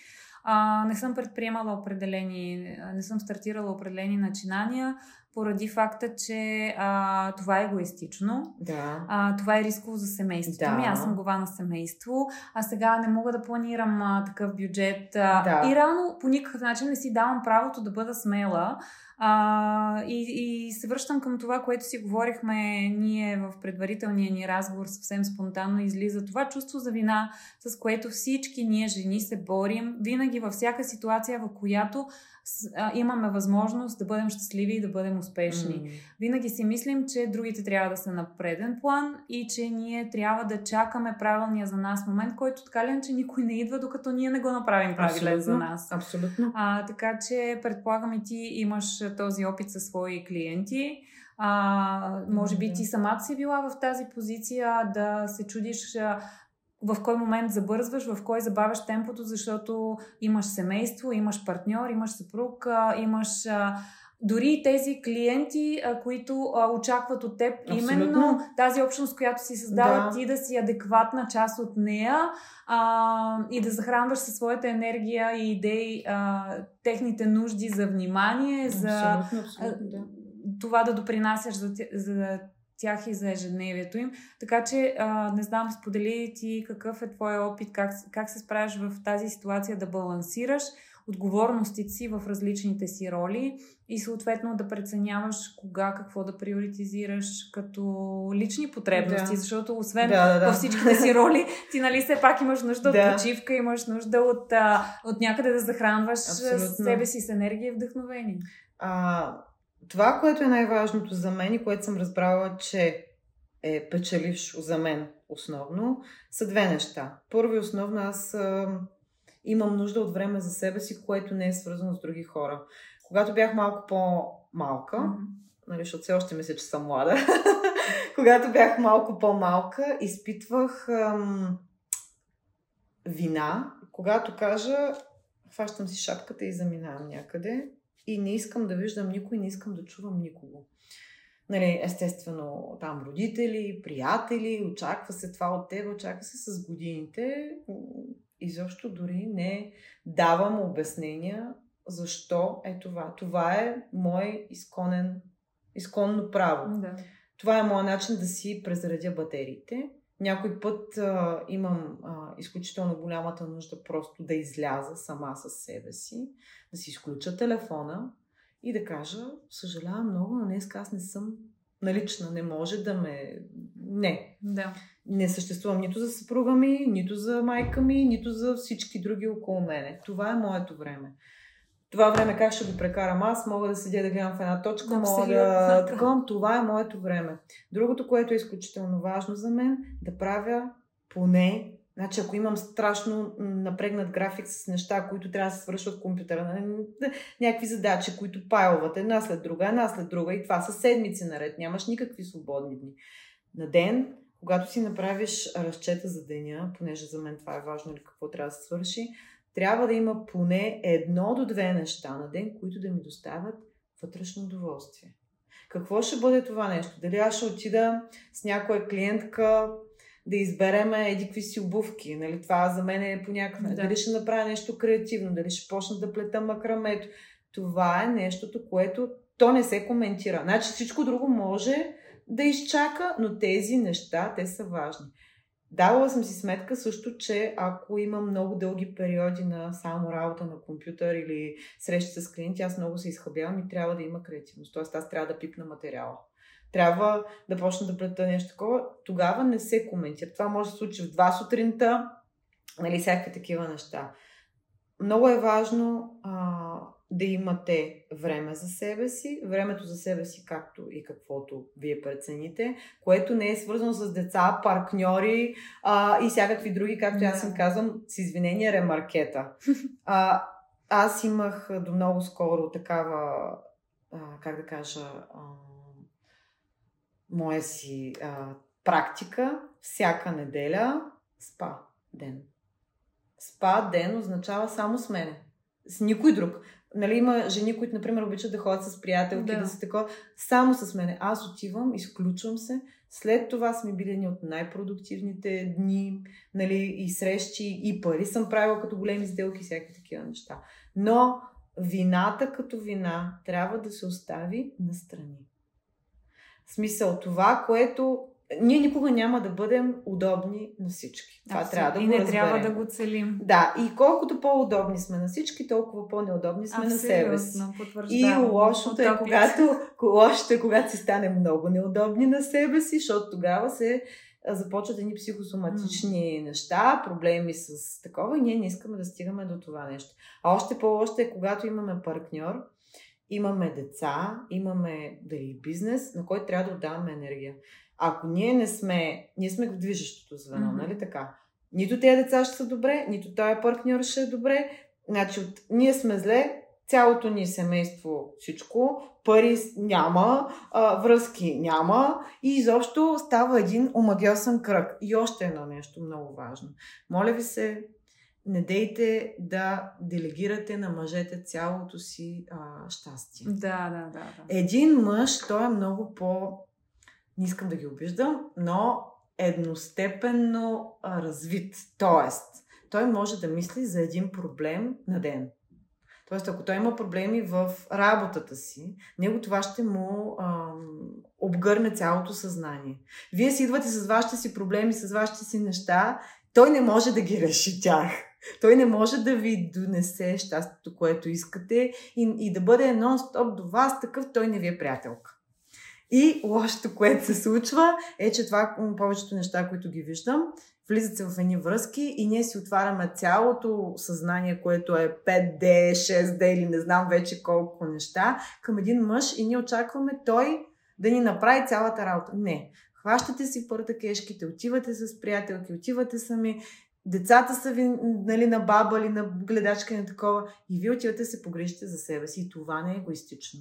[SPEAKER 1] а, не съм предприемала определени, не съм стартирала определени начинания, поради факта, че а, това е егоистично.
[SPEAKER 2] Да.
[SPEAKER 1] А, това е рисково за семейството да. ми. Аз съм глава на семейство, а сега не мога да планирам а, такъв бюджет. А, да. И рано по никакъв начин не си давам правото да бъда смела. А, и, и се връщам към това, което си говорихме ние в предварителния ни разговор, съвсем спонтанно излиза това чувство за вина, с което всички ние жени се борим, винаги във всяка ситуация, в която имаме възможност да бъдем щастливи и да бъдем успешни. Mm. Винаги си мислим, че другите трябва да са на преден план и че ние трябва да чакаме правилния за нас момент, който така ли че никой не идва, докато ние не го направим правилен за нас.
[SPEAKER 2] Абсолютно.
[SPEAKER 1] А, така че предполагам и ти имаш този опит със свои клиенти. А, може би ти самата си била в тази позиция да се чудиш в кой момент забързваш, в кой забавяш темпото, защото имаш семейство, имаш партньор, имаш съпруг, имаш дори и тези клиенти, които очакват от теб Абсолютно. именно тази общност, която си създава, да. ти да си адекватна част от нея а, и да захранваш със своята енергия и идеи а, техните нужди за внимание,
[SPEAKER 2] абсолютно, за абсолютно, да.
[SPEAKER 1] това да допринасяш за, за тях и за ежедневието им. Така че, а, не знам, сподели ти какъв е твой опит, как, как се справяш в тази ситуация да балансираш отговорностите си в различните си роли и съответно да преценяваш кога какво да приоритизираш като лични потребности, да. защото освен да, да, да. във всичките си роли, ти нали все пак имаш нужда да. от почивка, имаш нужда от, от някъде да захранваш Абсолютно. себе си с енергия и вдъхновение.
[SPEAKER 2] А, това, което е най-важното за мен и което съм разбрала, че е печелившо за мен основно, са две неща. Първо и основно аз а, имам нужда от време за себе си, което не е свързано с други хора. Когато бях малко по-малка, mm-hmm. нали, защото все още мисля, че съм млада, когато бях малко по-малка, изпитвах ам, вина, когато кажа, хващам си шапката и заминавам някъде и не искам да виждам никой, не искам да чувам никого. Нали, естествено, там родители, приятели, очаква се това от теб, очаква се с годините. Изобщо дори не давам обяснения защо е това. Това е мой изконен, изконно право.
[SPEAKER 1] Да.
[SPEAKER 2] Това е моят начин да си презаредя батериите. Някой път а, имам а, изключително голямата нужда просто да изляза сама с себе си, да си изключа телефона и да кажа, съжалявам много, но днес аз не съм налична, не може да ме... Не.
[SPEAKER 1] Да.
[SPEAKER 2] Не съществувам нито за съпруга ми, нито за майка ми, нито за всички други около мене. Това е моето време това време как ще го прекарам аз, мога да седя да гледам в една точка, да, мога да такова. Това е моето време. Другото, което е изключително важно за мен, да правя поне Значи, ако имам страшно напрегнат график с неща, които трябва да се свършват компютъра, нали, някакви задачи, които пайлват една след друга, една след друга и това са седмици наред, нямаш никакви свободни дни. На ден, когато си направиш разчета за деня, понеже за мен това е важно или какво трябва да се свърши, трябва да има поне едно до две неща на ден, които да ми доставят вътрешно удоволствие. Какво ще бъде това нещо? Дали аз ще отида с някоя клиентка да избереме едикви си обувки. Нали? Това за мен е по някакъв да. Дали ще направя нещо креативно, дали ще почна да плета макрамето. Това е нещото, което то не се коментира. Значи всичко друго може да изчака, но тези неща, те са важни. Давала съм си сметка също, че ако имам много дълги периоди на само работа на компютър или срещи с клиенти, аз много се изхъбявам и трябва да има креативност. Тоест аз трябва да пипна материала. Трябва да почна да плета нещо такова. Тогава не се коментира. Това може да случи в два сутринта, нали, всякакви такива неща. Много е важно а, да имате време за себе си, времето за себе си както и каквото вие прецените, което не е свързано с деца, партньори а, и всякакви други, както аз съм казвам, с извинения, ремаркета. А, аз имах до много скоро такава, а, как да кажа, а, моя си а, практика, всяка неделя спа ден. Спа ден означава само с мене. С никой друг. Нали, има жени, които, например, обичат да ходят с приятелки, да, да са такова. Само с мене. Аз отивам, изключвам се. След това сме били едни от най-продуктивните дни, нали, и срещи, и пари съм правила като големи сделки, всякакви такива неща. Но вината като вина трябва да се остави настрани. В смисъл това, което ние никога няма да бъдем удобни на всички. Това Абсолютно. трябва да
[SPEAKER 1] и
[SPEAKER 2] го
[SPEAKER 1] не
[SPEAKER 2] разберем.
[SPEAKER 1] трябва да го целим.
[SPEAKER 2] Да, и колкото по-удобни сме на всички, толкова по-неудобни сме Абсолютно, на себе си. И лошото е, когато, лошото е, когато си стане много неудобни на себе си, защото тогава се започват едни психосоматични mm. неща, проблеми с такова и ние не искаме да стигаме до това нещо. А още по-лошо е, когато имаме партньор, имаме деца, имаме дали бизнес, на който трябва да отдаваме енергия. Ако ние не сме, ние сме в движещото звено, mm-hmm. нали така? Нито тези деца ще са добре, нито този партньор ще е добре. Значи, от, ние сме зле, цялото ни семейство, всичко, пари няма, а, връзки няма и изобщо става един омагиосен кръг. И още едно нещо много важно. Моля ви се, не дейте да делегирате на мъжете цялото си а, щастие.
[SPEAKER 1] Да, да, да, да.
[SPEAKER 2] Един мъж, той е много по... Не искам да ги обиждам, но едностепенно развит. Тоест, той може да мисли за един проблем на ден. Тоест, ако той има проблеми в работата си, него това ще му а, обгърне цялото съзнание. Вие си идвате с вашите си проблеми, с вашите си неща, той не може да ги реши тях. Той не може да ви донесе щастието, което искате и, и да бъде нон-стоп до вас, такъв той не ви е приятелка. И лошото, което се случва, е, че това повечето неща, които ги виждам, влизат се в едни връзки и ние си отваряме цялото съзнание, което е 5D, 6D или не знам вече колко неща, към един мъж и ние очакваме той да ни направи цялата работа. Не. Хващате си пърта кешките, отивате с приятелки, отивате сами, децата са ви нали, на баба или на гледачка и на такова и вие отивате се погрижите за себе си и това не е егоистично.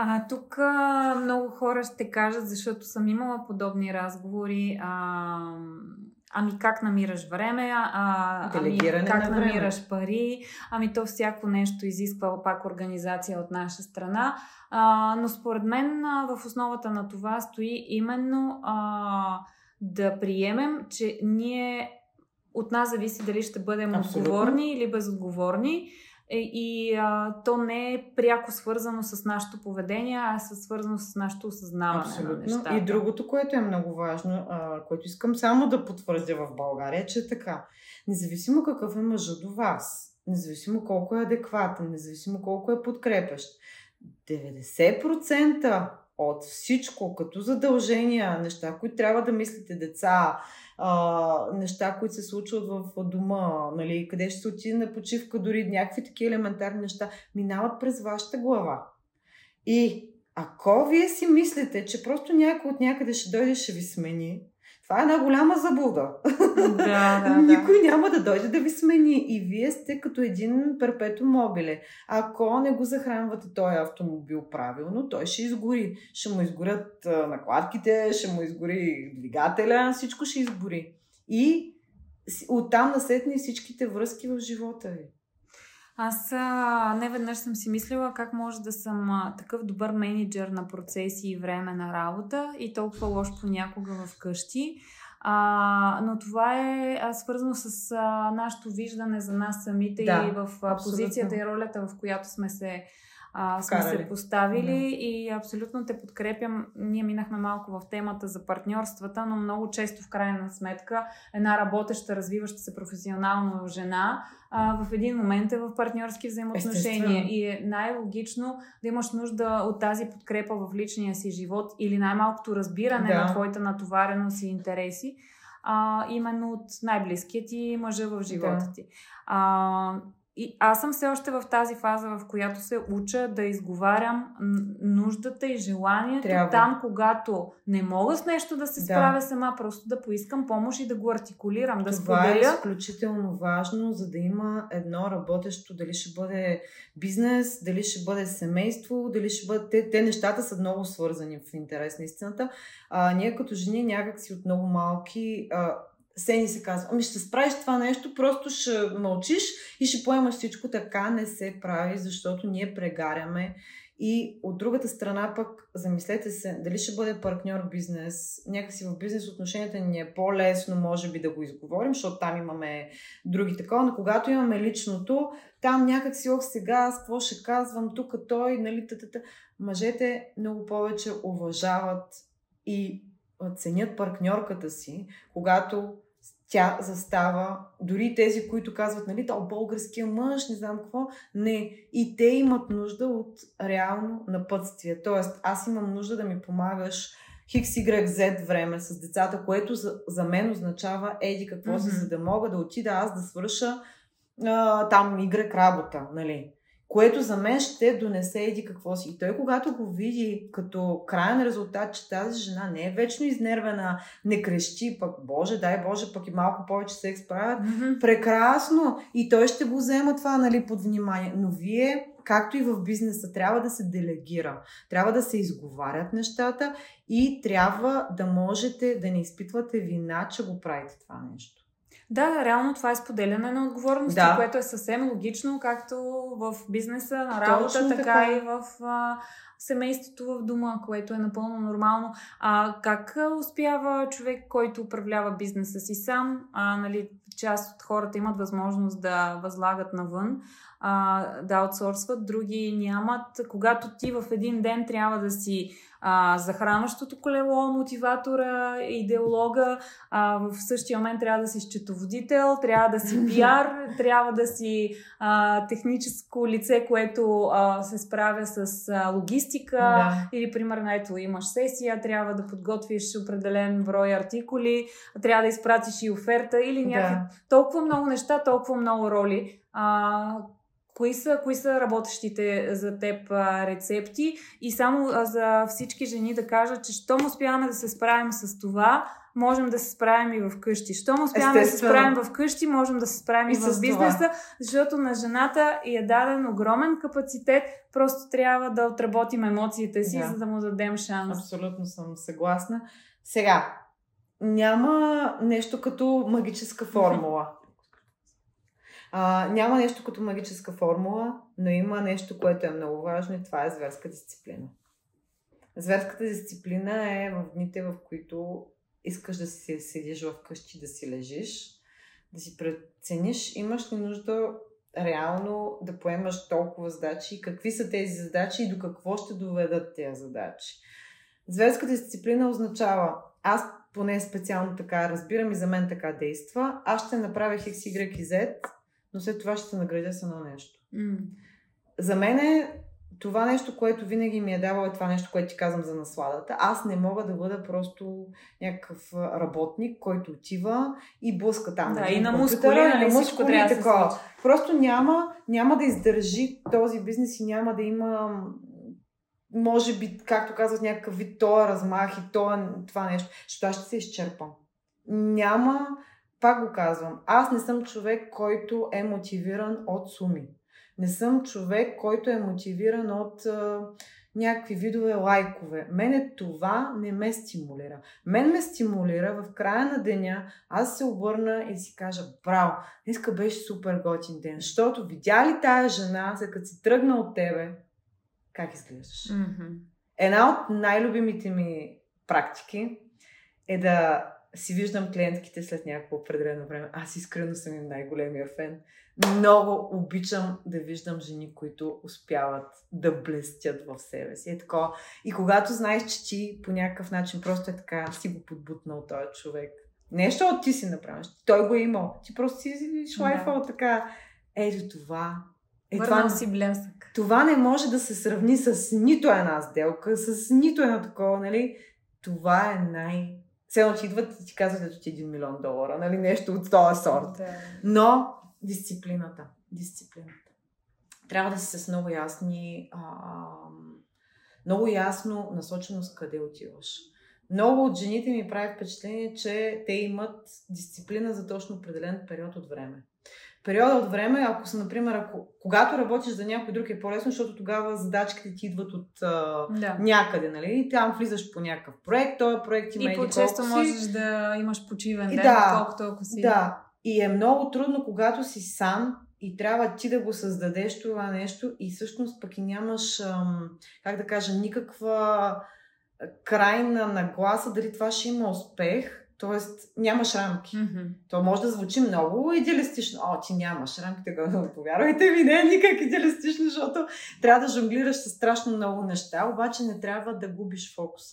[SPEAKER 1] А, тук а, много хора ще кажат, защото съм имала подобни разговори. А, Ами как намираш време, а, ами как
[SPEAKER 2] на време.
[SPEAKER 1] намираш пари, ами то всяко нещо изисква пак организация от наша страна. А, но според мен а, в основата на това стои именно а, да приемем, че ние от нас зависи дали ще бъдем
[SPEAKER 2] Абсолютно.
[SPEAKER 1] отговорни или безотговорни. Е, И а, то не е пряко свързано с нашето поведение, а е свързано с нашето осъзнаване на
[SPEAKER 2] Абсолютно.
[SPEAKER 1] нещата.
[SPEAKER 2] И другото, което е много важно, а, което искам само да потвърдя в България, че е така. Независимо какъв е мъжът до вас, независимо колко е адекватен, независимо колко е подкрепящ, 90% от всичко, като задължения, неща, които трябва да мислите деца, а, неща, които се случват в дома, нали, къде ще се отиде на почивка, дори някакви такива елементарни неща, минават през вашата глава. И ако вие си мислите, че просто някой от някъде ще дойде ще ви смени, това е една голяма заблуда.
[SPEAKER 1] Да, да, да.
[SPEAKER 2] Никой няма да дойде да ви смени. И вие сте като един перпето мобиле. Ако не го захранвате този автомобил правилно, той ще изгори. Ще му изгорят накладките, ще му изгори двигателя, всичко ще изгори. И оттам насетне всичките връзки в живота ви.
[SPEAKER 1] Аз а, не веднъж съм си мислила как може да съм а, такъв добър менеджер на процеси и време на работа и толкова лош понякога в къщи. А, но това е а, свързано с а, нашето виждане за нас самите
[SPEAKER 2] Да,
[SPEAKER 1] и в а,
[SPEAKER 2] абсолютно.
[SPEAKER 1] позицията и ролята, в която сме се, а, сме
[SPEAKER 2] Вкарали.
[SPEAKER 1] се поставили и абсолютно те подкрепям. Ние минахме малко в темата за партньорствата, но много често в крайна сметка една работеща, развиваща се професионално жена а, в един момент е в партньорски взаимоотношения
[SPEAKER 2] Естествено.
[SPEAKER 1] и е най-логично да имаш нужда от тази подкрепа в личния си живот или най-малкото разбиране
[SPEAKER 2] Да.
[SPEAKER 1] на твоята натовареност и интереси, а, именно от най-близкия ти мъжа в живота
[SPEAKER 2] Да.
[SPEAKER 1] ти. А, и аз съм все още в тази фаза, в която се уча да изговарям нуждата и желанието
[SPEAKER 2] Трябва.
[SPEAKER 1] там, когато не мога с нещо да се
[SPEAKER 2] Да.
[SPEAKER 1] справя сама, просто да поискам помощ и да го артикулирам, да
[SPEAKER 2] Това е
[SPEAKER 1] споделя.
[SPEAKER 2] изключително важно, за да има едно работещо, дали ще бъде бизнес, дали ще бъде семейство, дали ще бъде... Те, те нещата са много свързани в интерес на истината. А, ние като жени някакси от много малки а, се ни се казва, ами ще справиш това нещо, просто ще мълчиш и ще поемаш всичко. Така не се прави, защото ние прегаряме. И от другата страна пък, замислете се, дали ще бъде партньор бизнес. Някакси в бизнес отношенията ни е по-лесно, може би да го изговорим, защото там имаме други такова, но когато имаме личното, там някак си, ох сега, аз какво ще казвам, тук той, нали, тата. Мъжете много повече уважават и ценят партньорката си, когато тя застава, дори тези, които казват, нали, то българския мъж, не знам какво, не. И те имат нужда от реално напътствие. Тоест, аз имам нужда да ми помагаш Хикс, Y, Z време с децата, което за, за мен означава еди какво mm-hmm. си, за да мога да отида аз да свърша а, там Y работа, нали? Което за мен ще донесе еди какво си. И той, когато го види като крайен резултат, че тази жена не е вечно изнервена, не крещи, пък Боже, дай Боже, пък и малко повече секс правят, прекрасно. И той ще го взема това нали, под внимание. Но вие, както и в бизнеса, трябва да се делегира. Трябва да се изговарят нещата и трябва да можете да не изпитвате вина, че го правите това нещо.
[SPEAKER 1] Да, реално това е споделяне на отговорности,
[SPEAKER 2] Да.
[SPEAKER 1] което е съвсем логично, както в бизнеса, на работа,
[SPEAKER 2] Точно
[SPEAKER 1] така,
[SPEAKER 2] така.
[SPEAKER 1] и в а, семейството в дома, което е напълно нормално. А как успява човек, който управлява бизнеса си сам? А, нали, част от хората имат възможност да възлагат навън, а, да аутсорсват, други нямат. Когато ти в един ден трябва да си а, захранващото колело, мотиватора, идеолога, а, в същия момент трябва да си счетоводител, трябва да си пиар, трябва да си а, техническо лице, което а, се справя с а, логистика.
[SPEAKER 2] Да.
[SPEAKER 1] Или, примерно, ето имаш сесия, трябва да подготвиш определен брой артикули, трябва да изпратиш и оферта или някакви
[SPEAKER 2] Да.
[SPEAKER 1] толкова много неща, толкова много роли. А, кои са, кои са работещите за теб а, рецепти и само а, за всички жени да кажа, че щом успяваме да се справим с това, можем да се справим и в къщи. Щом успяваме да се
[SPEAKER 2] Естествено.
[SPEAKER 1] справим в къщи, можем да се справим и,
[SPEAKER 2] И
[SPEAKER 1] в бизнеса, защото на жената е даден огромен капацитет, просто трябва да отработим емоциите си,
[SPEAKER 2] Да.
[SPEAKER 1] за да му дадем шанс.
[SPEAKER 2] Абсолютно съм съгласна. Сега, няма нещо като магическа формула. А, няма нещо като магическа формула, но има нещо, което е много важно и това е зверска дисциплина. Зверската дисциплина е в дните, в които искаш да си седиш вкъщи, да си лежиш, да си прецениш, имаш ли нужда реално да поемаш толкова задачи, какви са тези задачи и до какво ще доведат тези задачи. Зверската дисциплина означава, аз поне специално така разбирам и за мен така действа, аз ще направя X, Y и Z, но след това ще се наградя с едно нещо. Mm. За мен е това нещо, което винаги ми е давало е това нещо, което ти казвам за насладата. Аз не мога да бъда просто някакъв работник, който отива и блъска там.
[SPEAKER 1] Да, и на мускули, нали, на всичко трябва да се
[SPEAKER 2] Просто няма, няма да издържи този бизнес и няма да има може би, както казват, някакъв вид тоя размах и тоя, това нещо, защото аз ще се изчерпам. Няма, пак го казвам, аз не съм човек, който е мотивиран от суми. Не съм човек, който е мотивиран от а, някакви видове лайкове. Мене това не ме стимулира. Мен ме стимулира в края на деня аз се обърна и си кажа, браво, днеска беше супер готин ден, защото видя ли тая жена, след като си тръгна от тебе, как изглеждаш? Mm-hmm. Една от най-любимите ми практики е да си виждам клиентките след някакво определено време. Аз искрено съм им най-големия фен. Много обичам да виждам жени, които успяват да блестят в себе си. Е такова. И когато знаеш, че ти по някакъв начин просто е така, си го подбутнал този човек. Нещо от ти си направиш. Той го е имал. Ти просто си шлайфал да. така. Ето това.
[SPEAKER 1] Е, това, си блясък.
[SPEAKER 2] Това не може да се сравни с нито една сделка, с нито едно такова, нали? Това е най- все едно, че идват и ти казват, ето ти 1 милион долара, нали, нещо от този сорт. Да. Но дисциплината, дисциплината. Трябва да си с много ясни, а, много ясно насоченост къде отиваш. Много от жените ми прави впечатление, че те имат дисциплина за точно определен период от време периода от време, ако са, например, ако, когато работиш за някой друг е по-лесно, защото тогава задачките ти идват от а, да. някъде, нали? И там влизаш по някакъв проект, този проект има
[SPEAKER 1] и по-често си. можеш да имаш почивен ден,
[SPEAKER 2] да,
[SPEAKER 1] колкото ако си.
[SPEAKER 2] Да, и е много трудно, когато си сам и трябва ти да го създадеш това нещо и всъщност пък и нямаш, ам, как да кажа, никаква крайна нагласа дали това ще има успех Тоест, нямаш рамки. Mm-hmm. То може да звучи много идеалистично. О, ти нямаш рамки, така повярвайте ми, не е никак идеалистично, защото трябва да жонглираш с страшно много неща, обаче не трябва да губиш фокус.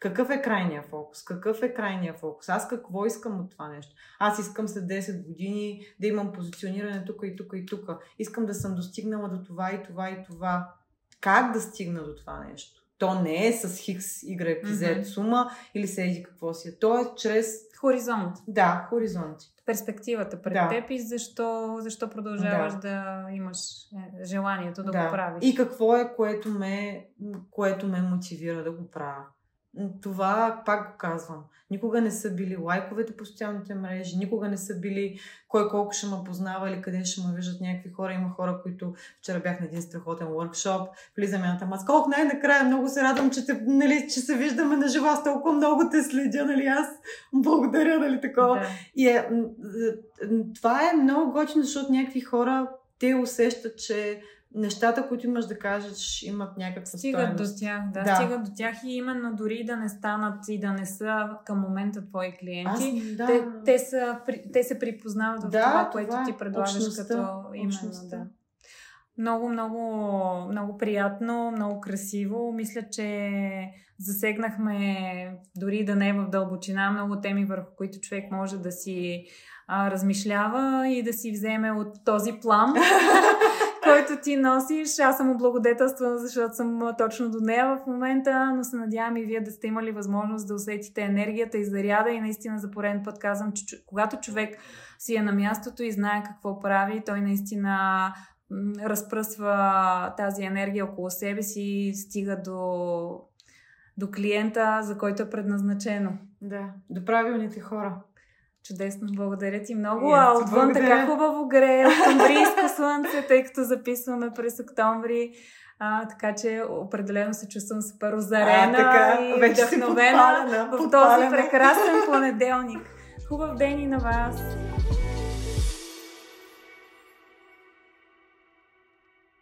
[SPEAKER 2] Какъв е крайния фокус? Какъв е крайния фокус? Аз какво искам от това нещо? Аз искам след 10 години да имам позициониране тук и тук и тук. Искам да съм достигнала до това и това и това. Как да стигна до това нещо? То не е с Хикс, Y, Z mm-hmm. сума или се еди какво си. Е. То е чрез...
[SPEAKER 1] Хоризонт.
[SPEAKER 2] Да, хоризонт.
[SPEAKER 1] Перспективата пред да. теб и защо, защо продължаваш да, да имаш е, желанието да, да го правиш.
[SPEAKER 2] И какво е, което ме, което ме мотивира да го правя. Това пак го казвам. Никога не са били лайковете по социалните мрежи, никога не са били кой колко ще ме познава или къде ще ме виждат някакви хора. Има хора, които вчера бях на един страхотен workshop, влизаме на там. Аз най-накрая много се радвам, че, те, нали, че се виждаме на жива, аз толкова много те следя, нали, аз благодаря, нали, такова. Да. И е, това е много готино, защото някакви хора те усещат, че нещата, които имаш да кажеш, имат някаква
[SPEAKER 1] Стигат до тях, да, да, стигат до тях и именно дори да не станат и да не са към момента твои клиенти, Аз, да. те, те, са, те се припознават в да, това, което това е. ти предлагаш общността, като именно. Да. Много, много, много приятно, много красиво. Мисля, че засегнахме, дори да не е в дълбочина, много теми, върху които човек може да си а, размишлява и да си вземе от този план който ти носиш. Аз съм облагодетелствана, защото съм точно до нея в момента, но се надявам и вие да сте имали възможност да усетите енергията и заряда и наистина за пореден път казвам, че когато човек си е на мястото и знае какво прави, той наистина разпръсва тази енергия около себе си и стига до, до клиента, за който е предназначено.
[SPEAKER 2] Да, до правилните хора.
[SPEAKER 1] Чудесно, благодаря ти много. А отвън така хубаво грее, октомврийско слънце, тъй като записваме през октомври. А, така че определено се чувствам супер озарена
[SPEAKER 2] а, така,
[SPEAKER 1] и
[SPEAKER 2] вече
[SPEAKER 1] вдъхновена
[SPEAKER 2] в
[SPEAKER 1] този прекрасен понеделник. Хубав ден и на вас!